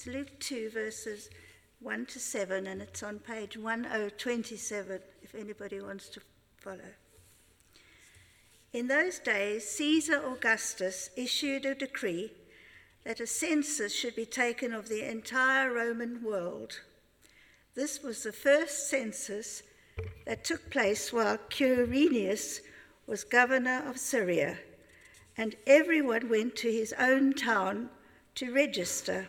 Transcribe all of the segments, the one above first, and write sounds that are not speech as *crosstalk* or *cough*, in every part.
It's Luke 2, verses 1 to 7, and it's on page 1027 if anybody wants to follow. In those days, Caesar Augustus issued a decree that a census should be taken of the entire Roman world. This was the first census that took place while Quirinius was governor of Syria, and everyone went to his own town to register.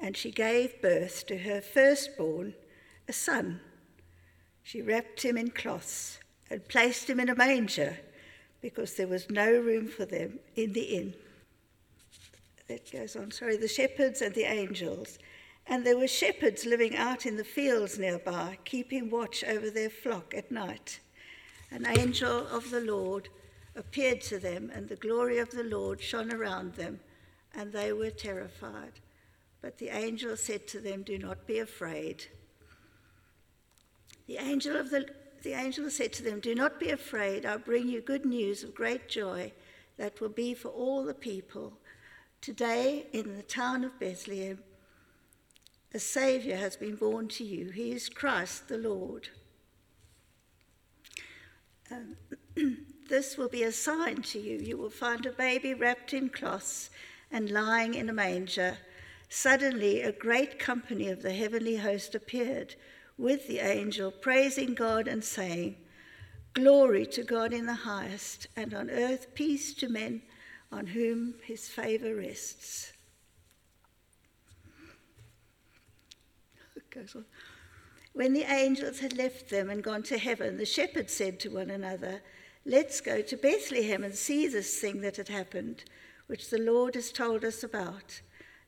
and she gave birth to her firstborn, a son. She wrapped him in cloths and placed him in a manger because there was no room for them in the inn. That goes on, sorry, the shepherds and the angels. And there were shepherds living out in the fields nearby, keeping watch over their flock at night. An angel of the Lord appeared to them, and the glory of the Lord shone around them, and they were terrified. But the angel said to them, Do not be afraid. The angel, of the, the angel said to them, Do not be afraid. I'll bring you good news of great joy that will be for all the people. Today, in the town of Bethlehem, a Saviour has been born to you. He is Christ the Lord. Um, *clears throat* this will be a sign to you. You will find a baby wrapped in cloths and lying in a manger. Suddenly, a great company of the heavenly host appeared with the angel, praising God and saying, Glory to God in the highest, and on earth peace to men on whom his favor rests. *laughs* When the angels had left them and gone to heaven, the shepherds said to one another, Let's go to Bethlehem and see this thing that had happened, which the Lord has told us about.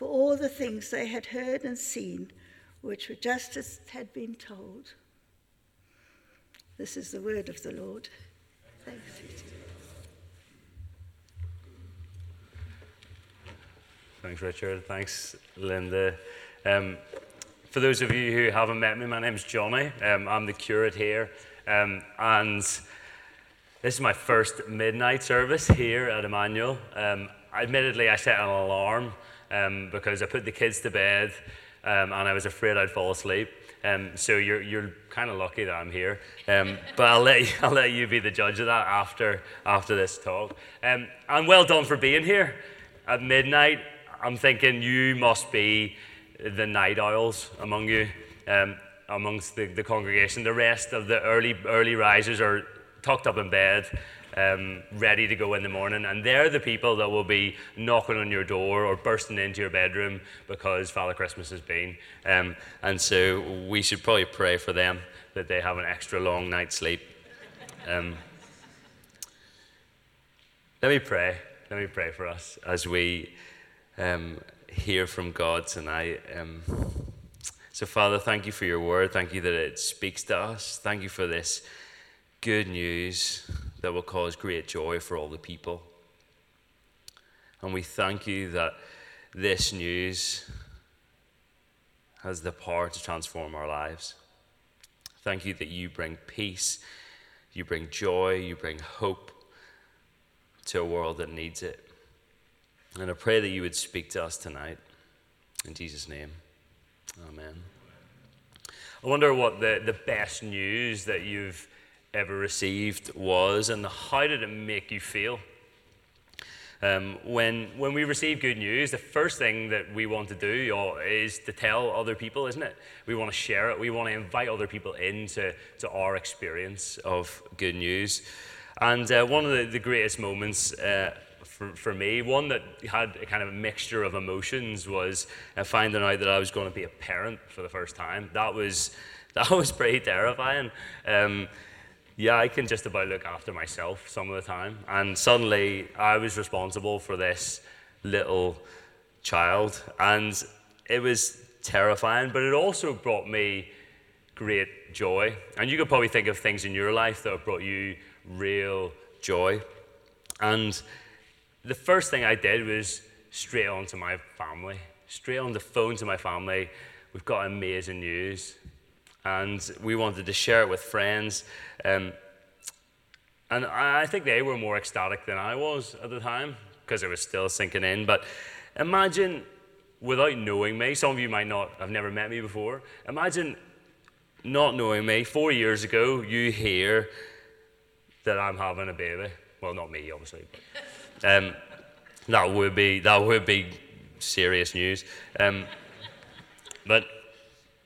for all the things they had heard and seen, which were just as had been told. This is the word of the Lord. Thanks Thanks, Richard. Thanks, Linda. Um, for those of you who haven't met me, my name's Jonny. Um, I'm the curate here. Um, and this is my first midnight service here at Emmanuel. Um, admittedly, I set an alarm um, because I put the kids to bed um, and I was afraid I'd fall asleep. Um, so you're, you're kind of lucky that I'm here. Um, but I'll let, you, *laughs* I'll let you be the judge of that after, after this talk. Um, and well done for being here. At midnight, I'm thinking you must be the night owls among you, um, amongst the, the congregation. The rest of the early, early risers are tucked up in bed um, ready to go in the morning. And they're the people that will be knocking on your door or bursting into your bedroom because Father Christmas has been. Um, and so we should probably pray for them that they have an extra long night's sleep. Um, let me pray. Let me pray for us as we um, hear from God tonight. Um, so, Father, thank you for your word. Thank you that it speaks to us. Thank you for this good news that will cause great joy for all the people. And we thank you that this news has the power to transform our lives. Thank you that you bring peace, you bring joy, you bring hope to a world that needs it. And I pray that you would speak to us tonight. In Jesus' name, amen. I wonder what the, the best news that you've ever received was, and how did it make you feel? Um, when, when we receive good news, the first thing that we want to do is to tell other people, isn't it? We want to share it. We want to invite other people into to our experience of good news. And uh, one of the, the greatest moments uh, for, for me, one that had a kind of a mixture of emotions, was uh, finding out that I was going to be a parent for the first time. That was, *laughs* that was pretty terrifying. Um, yeah, I can just about look after myself some of the time. And suddenly I was responsible for this little child. And it was terrifying, but it also brought me great joy. And you could probably think of things in your life that have brought you real joy. And the first thing I did was straight on to my family, straight on the phone to my family. We've got amazing news. And we wanted to share it with friends. Um, and I think they were more ecstatic than I was at the time because it was still sinking in. But imagine, without knowing me, some of you might not have never met me before. Imagine not knowing me. Four years ago, you hear that I'm having a baby. Well, not me, obviously. But, um, that would be that would be serious news. Um, but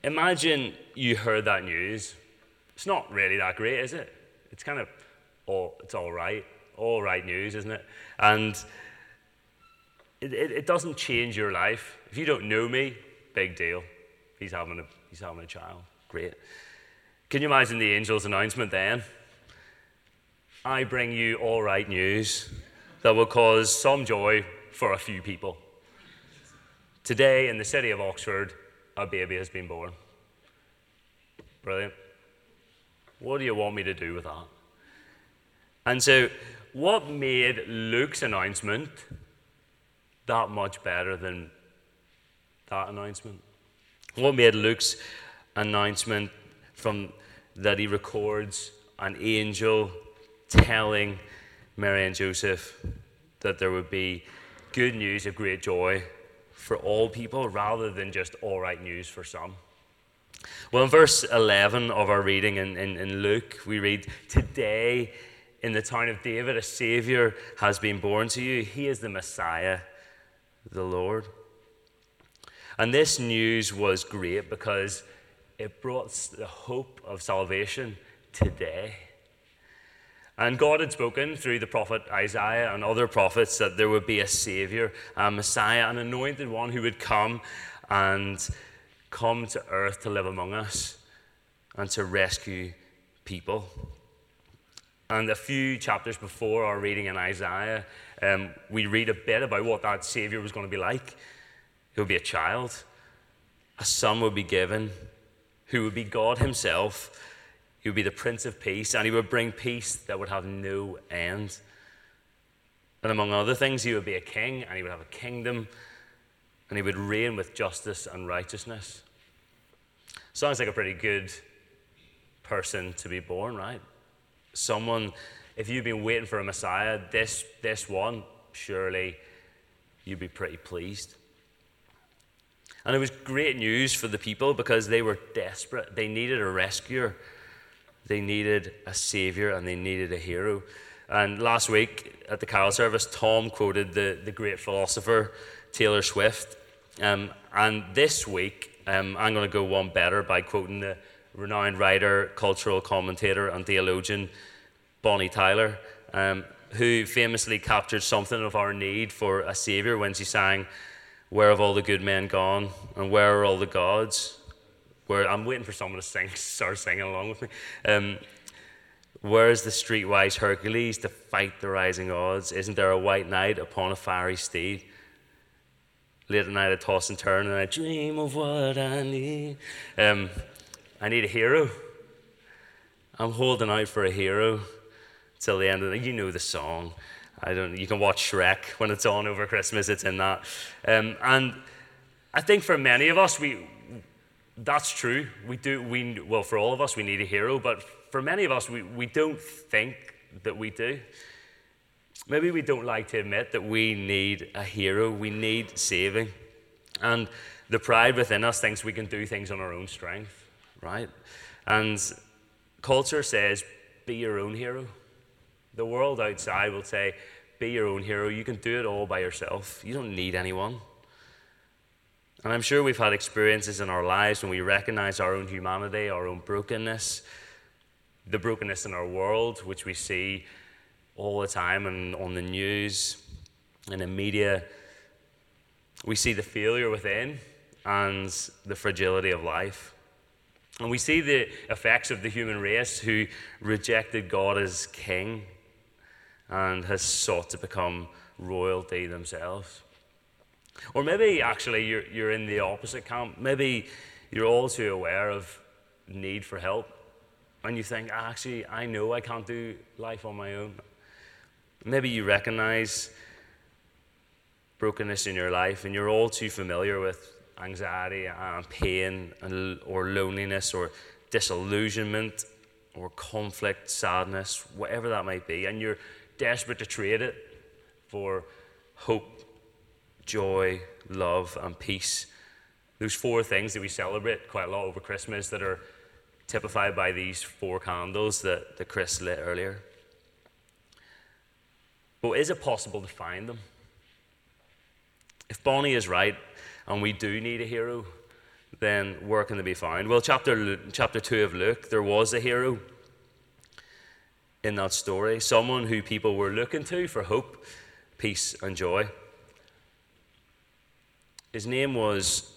imagine you heard that news. It's not really that great, is it? It's kind of all, it's all right, all right news, isn't it? And it, it, it doesn't change your life. If you don't know me, big deal. He's having a, he's having a child. Great. Can you imagine the angel's announcement then? I bring you all right news that will cause some joy for a few people. Today, in the city of Oxford, a baby has been born. Brilliant. What do you want me to do with that? And so, what made Luke's announcement that much better than that announcement? What made Luke's announcement from that he records an angel telling Mary and Joseph that there would be good news of great joy for all people rather than just all right news for some. Well, in verse 11 of our reading in, in, in, Luke, we read, Today in the town of David, a Savior has been born to you. He is the Messiah, the Lord. And this news was great because it brought the hope of salvation today. And God had spoken through the prophet Isaiah and other prophets that there would be a Savior, a Messiah, an anointed one who would come and come to earth to live among us and to rescue people. And a few chapters before our reading in Isaiah, um, we read a bit about what that Savior was going to be like. He would be a child, a son would be given, who would be God Himself he would be the Prince of Peace, and he would bring peace that would have no end. And among other things, he would be a king, and he would have a kingdom, and he would reign with justice and righteousness. Sounds like a pretty good person to be born, right? Someone, if you've been waiting for a Messiah, this, this one, surely you'd be pretty pleased. And it was great news for the people because they were desperate. They needed a rescuer. They needed a savior and they needed a hero. And last week at the carol service, Tom quoted the, the great philosopher Taylor Swift. Um, and this week, um, I'm going to go one better by quoting the renowned writer, cultural commentator, and theologian Bonnie Tyler, um, who famously captured something of our need for a savior when she sang, Where have all the good men gone? And where are all the gods? where I'm waiting for someone to sing, *laughs* start singing along with me. Um, Where's the streetwise Hercules to fight the rising odds? Isn't there a white knight upon a fiery steed? Late at night I toss and turn and I dream of what I need. Um, I need a hero. I'm holding out for a hero till the end of the you know the song. I don't you can watch Shrek when it's on over Christmas, it's in that. Um, and I think for many of us we that's true. We do, we, well, for all of us, we need a hero, but for many of us, we, we don't think that we do. Maybe we don't like to admit that we need a hero, we need saving. And the pride within us thinks we can do things on our own strength, right? And culture says, be your own hero. The world outside will say, be your own hero. You can do it all by yourself. You don't need anyone. And I'm sure we've had experiences in our lives when we recognize our own humanity, our own brokenness, the brokenness in our world, which we see all the time and on the news and in media. We see the failure within and the fragility of life. And we see the effects of the human race who rejected God as king and has sought to become royalty themselves. Or maybe actually you're, you're in the opposite camp. Maybe you're all too aware of need for help. And you think, ah, actually, I know I can't do life on my own. Maybe you recognize brokenness in your life and you're all too familiar with anxiety and pain and, or loneliness or disillusionment or conflict, sadness, whatever that might be, and you're desperate to trade it for hope, joy, love, and peace. Those four things that we celebrate quite a lot over Christmas that are typified by these four candles that, that Chris lit earlier. But is it possible to find them? If Bonnie is right, and we do need a hero, then where can they be found? Well, chapter, chapter 2 of Luke, there was a hero in that story, someone who people were looking to for hope, peace, and joy. His name was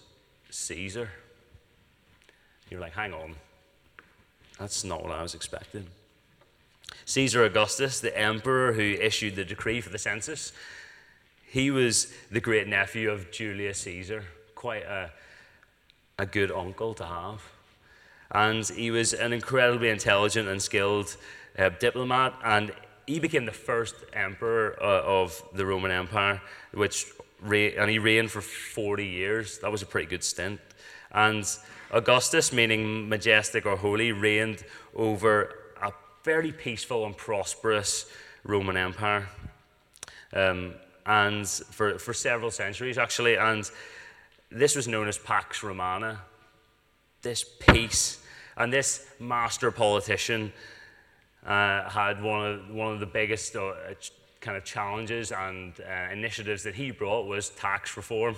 Caesar. You're like, hang on, that's not what I was expecting. Caesar Augustus, the emperor who issued the decree for the census, he was the great nephew of Julius Caesar, quite a, a good uncle to have. And he was an incredibly intelligent and skilled uh, diplomat, and he became the first emperor uh, of the Roman Empire, which and he reigned for 40 years. That was a pretty good stint. And Augustus, meaning majestic or holy, reigned over very peaceful and prosperous Roman Empire. Um, and for, for several centuries actually. And this was known as Pax Romana, this peace. And this master politician uh, had one of, one of the biggest uh, kind of challenges and uh, initiatives that he brought was tax reform.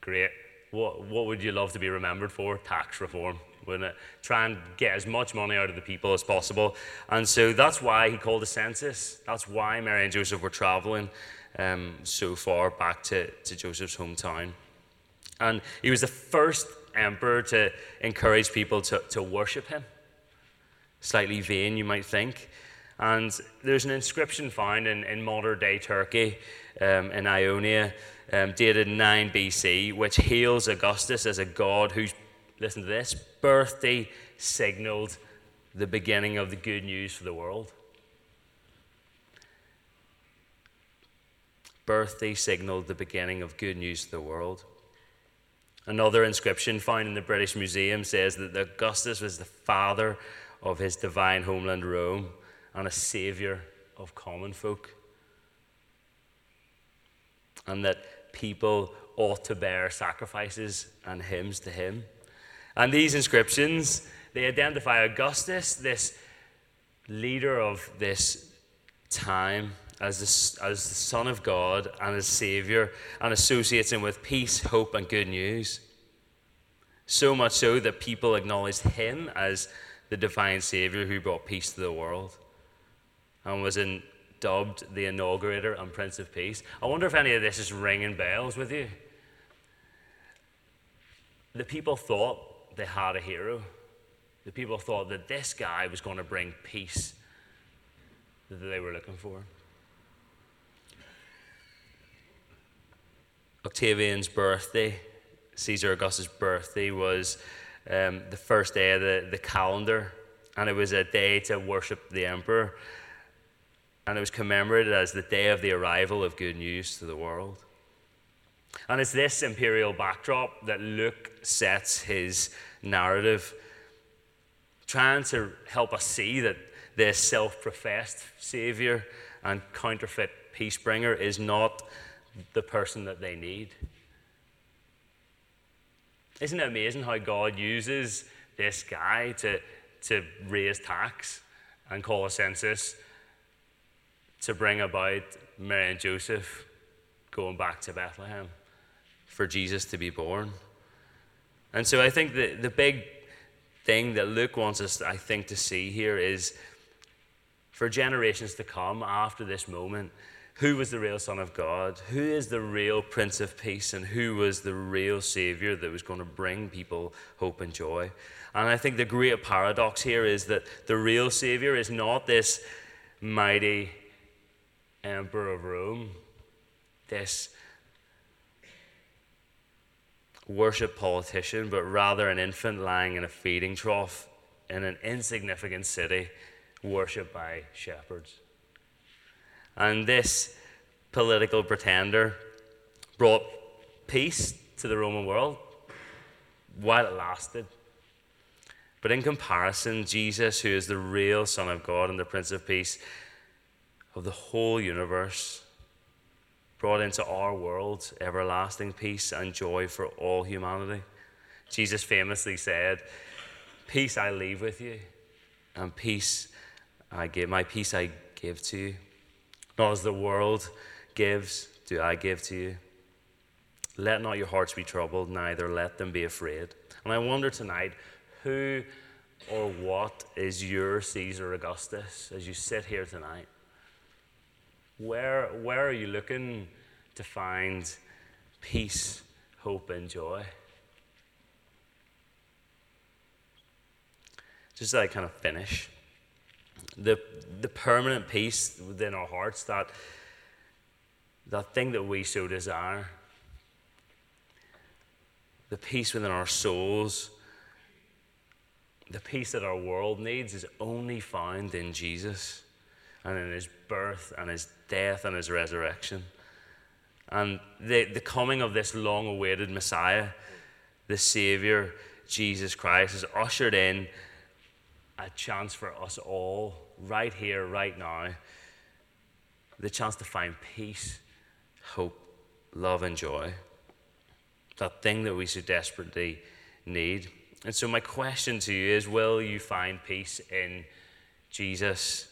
Great. What, what would you love to be remembered for? Tax reform. Wouldn't it? Try and get as much money out of the people as possible. And so that's why he called a census. That's why Mary and Joseph were traveling um, so far back to, to Joseph's hometown. And he was the first emperor to encourage people to, to worship him. Slightly vain, you might think. And there's an inscription found in, in modern day Turkey, um, in Ionia, um, dated 9 BC, which hails Augustus as a god whose, listen to this, birthday signaled the beginning of the good news for the world. birthday signaled the beginning of good news to the world. Another inscription found in the British Museum says that Augustus was the father of his divine homeland Rome and a savior of common folk. And that people ought to bear sacrifices and hymns to him. And these inscriptions, they identify Augustus, this leader of this time, as the, as the Son of God and as Savior and associates him with peace, hope, and good news. So much so that people acknowledged him as the divine Savior who brought peace to the world and was in, dubbed the inaugurator and Prince of Peace. I wonder if any of this is ringing bells with you. The people thought they had a hero. The people thought that this guy was going to bring peace that they were looking for. Octavian's birthday, Caesar Augustus' birthday, was um, the first day of the, the calendar, and it was a day to worship the emperor. And it was commemorated as the day of the arrival of good news to the world. And it's this imperial backdrop that Luke sets his narrative, trying to help us see that this self professed Savior and counterfeit peace bringer is not the person that they need. Isn't it amazing how God uses this guy to, to raise tax and call a census to bring about Mary and Joseph going back to Bethlehem for Jesus to be born. And so I think the, the big thing that Luke wants us, I think, to see here is for generations to come after this moment, who was the real Son of God? Who is the real Prince of Peace? And who was the real Savior that was going to bring people hope and joy? And I think the great paradox here is that the real Savior is not this mighty Emperor of Rome, this worship politician, but rather an infant lying in a feeding trough in an insignificant city, worshipped by shepherds. And this political pretender brought peace to the Roman world while it lasted. But in comparison, Jesus, who is the real Son of God and the Prince of Peace of the whole universe, brought into our world everlasting peace and joy for all humanity. Jesus famously said, Peace I leave with you, and peace I give. My peace I give to you. Not as the world gives, do I give to you. Let not your hearts be troubled, neither let them be afraid. And I wonder tonight, who or what is your Caesar Augustus as you sit here tonight? Where, where are you looking to find peace, hope, and joy? Just as I kind of finish, the, the permanent peace within our hearts, that, that thing that we so desire, the peace within our souls, the peace that our world needs is only found in Jesus and in his birth and his death and his resurrection. And the, the coming of this long awaited Messiah, the Savior, Jesus Christ, has ushered in a chance for us all, right here, right now, the chance to find peace, hope, love, and joy. That thing that we so desperately need. And so, my question to you is Will you find peace in Jesus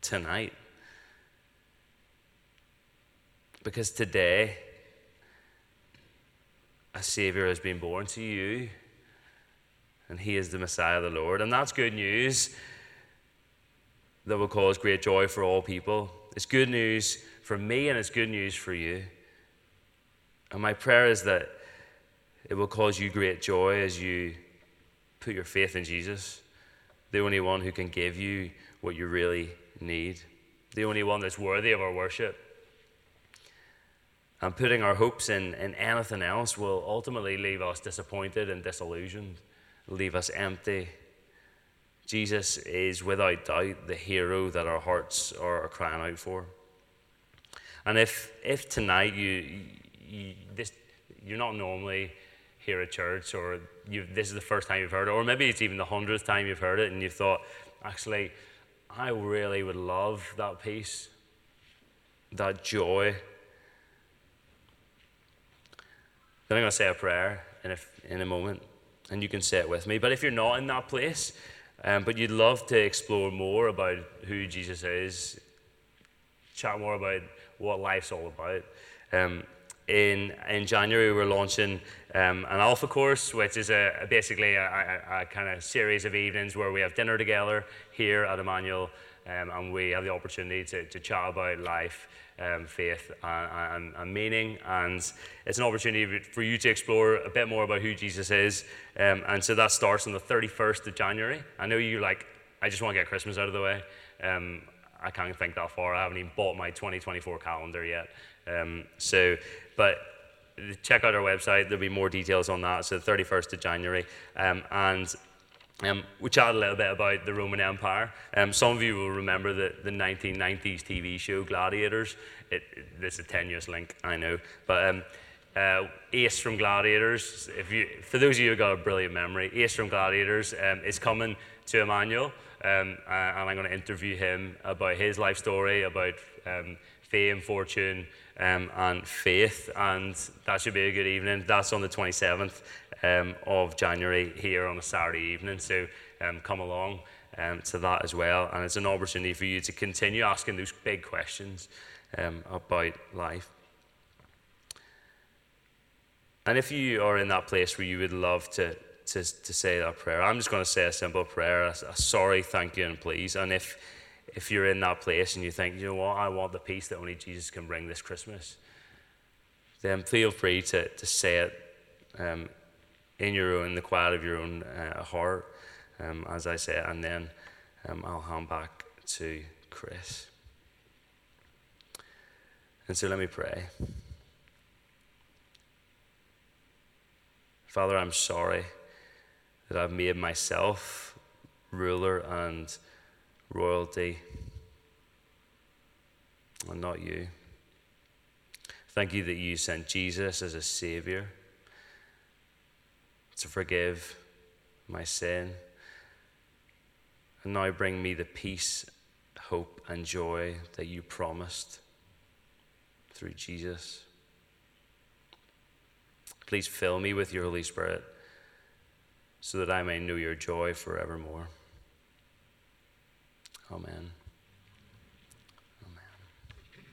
tonight? Because today, a Savior has been born to you, and He is the Messiah, the Lord. And that's good news that will cause great joy for all people. It's good news for me, and it's good news for you. And my prayer is that it will cause you great joy as you put your faith in Jesus, the only one who can give you what you really need, the only one that's worthy of our worship. And putting our hopes in, in anything else will ultimately leave us disappointed and disillusioned, leave us empty. Jesus is without doubt the hero that our hearts are, crying out for. And if, if tonight you, you this, you're not normally here at church, or you this is the first time you've heard it, or maybe it's even the hundredth time you've heard it, and you've thought, actually, I really would love that peace, that joy. Then I'm going to say a prayer in a, in a moment, and you can say it with me. But if you're not in that place, um, but you'd love to explore more about who Jesus is, chat more about what life's all about, um, in, in January, we're launching um, an alpha course, which is a, basically a, a, a, kind of series of evenings where we have dinner together here at Emmanuel, um, and we have the opportunity to, to chat about life, um, faith, and, and, and, meaning. And it's an opportunity for you to explore a bit more about who Jesus is. Um, and so that starts on the 31st of January. I know you're like, I just want to get Christmas out of the way. Um, I can't think that far. I haven't even bought my 2024 calendar yet. Um, so, but check out our website. There'll be more details on that. So, the 31st of January. Um, and um, we chatted a little bit about the Roman Empire. Um, some of you will remember the, the 1990s TV show Gladiators. It, it, this is a tenuous link, I know. But um, uh, Ace from Gladiators, if you, for those of you who got a brilliant memory, Ace from Gladiators um, is coming to Emmanuel. Um, and I'm going to interview him about his life story, about um, fame, fortune, um, and faith. And that should be a good evening. That's on the 27th um, of January here on a Saturday evening. So um, come along um, to that as well. And it's an opportunity for you to continue asking those big questions um, about life. And if you are in that place where you would love to, to, to say that prayer, I'm just going to say a simple prayer a, a sorry, thank you, and please. And if, if you're in that place and you think, you know what, I want the peace that only Jesus can bring this Christmas, then feel free to, to say it um, in your own, the quiet of your own uh, heart, um, as I say and then um, I'll hand back to Chris. And so let me pray. Father, I'm sorry that I've made myself ruler and royalty and not you. Thank you that you sent Jesus as a Savior to forgive my sin and now bring me the peace, hope, and joy that you promised through Jesus. Please fill me with your Holy Spirit so that I may know your joy forevermore. Amen.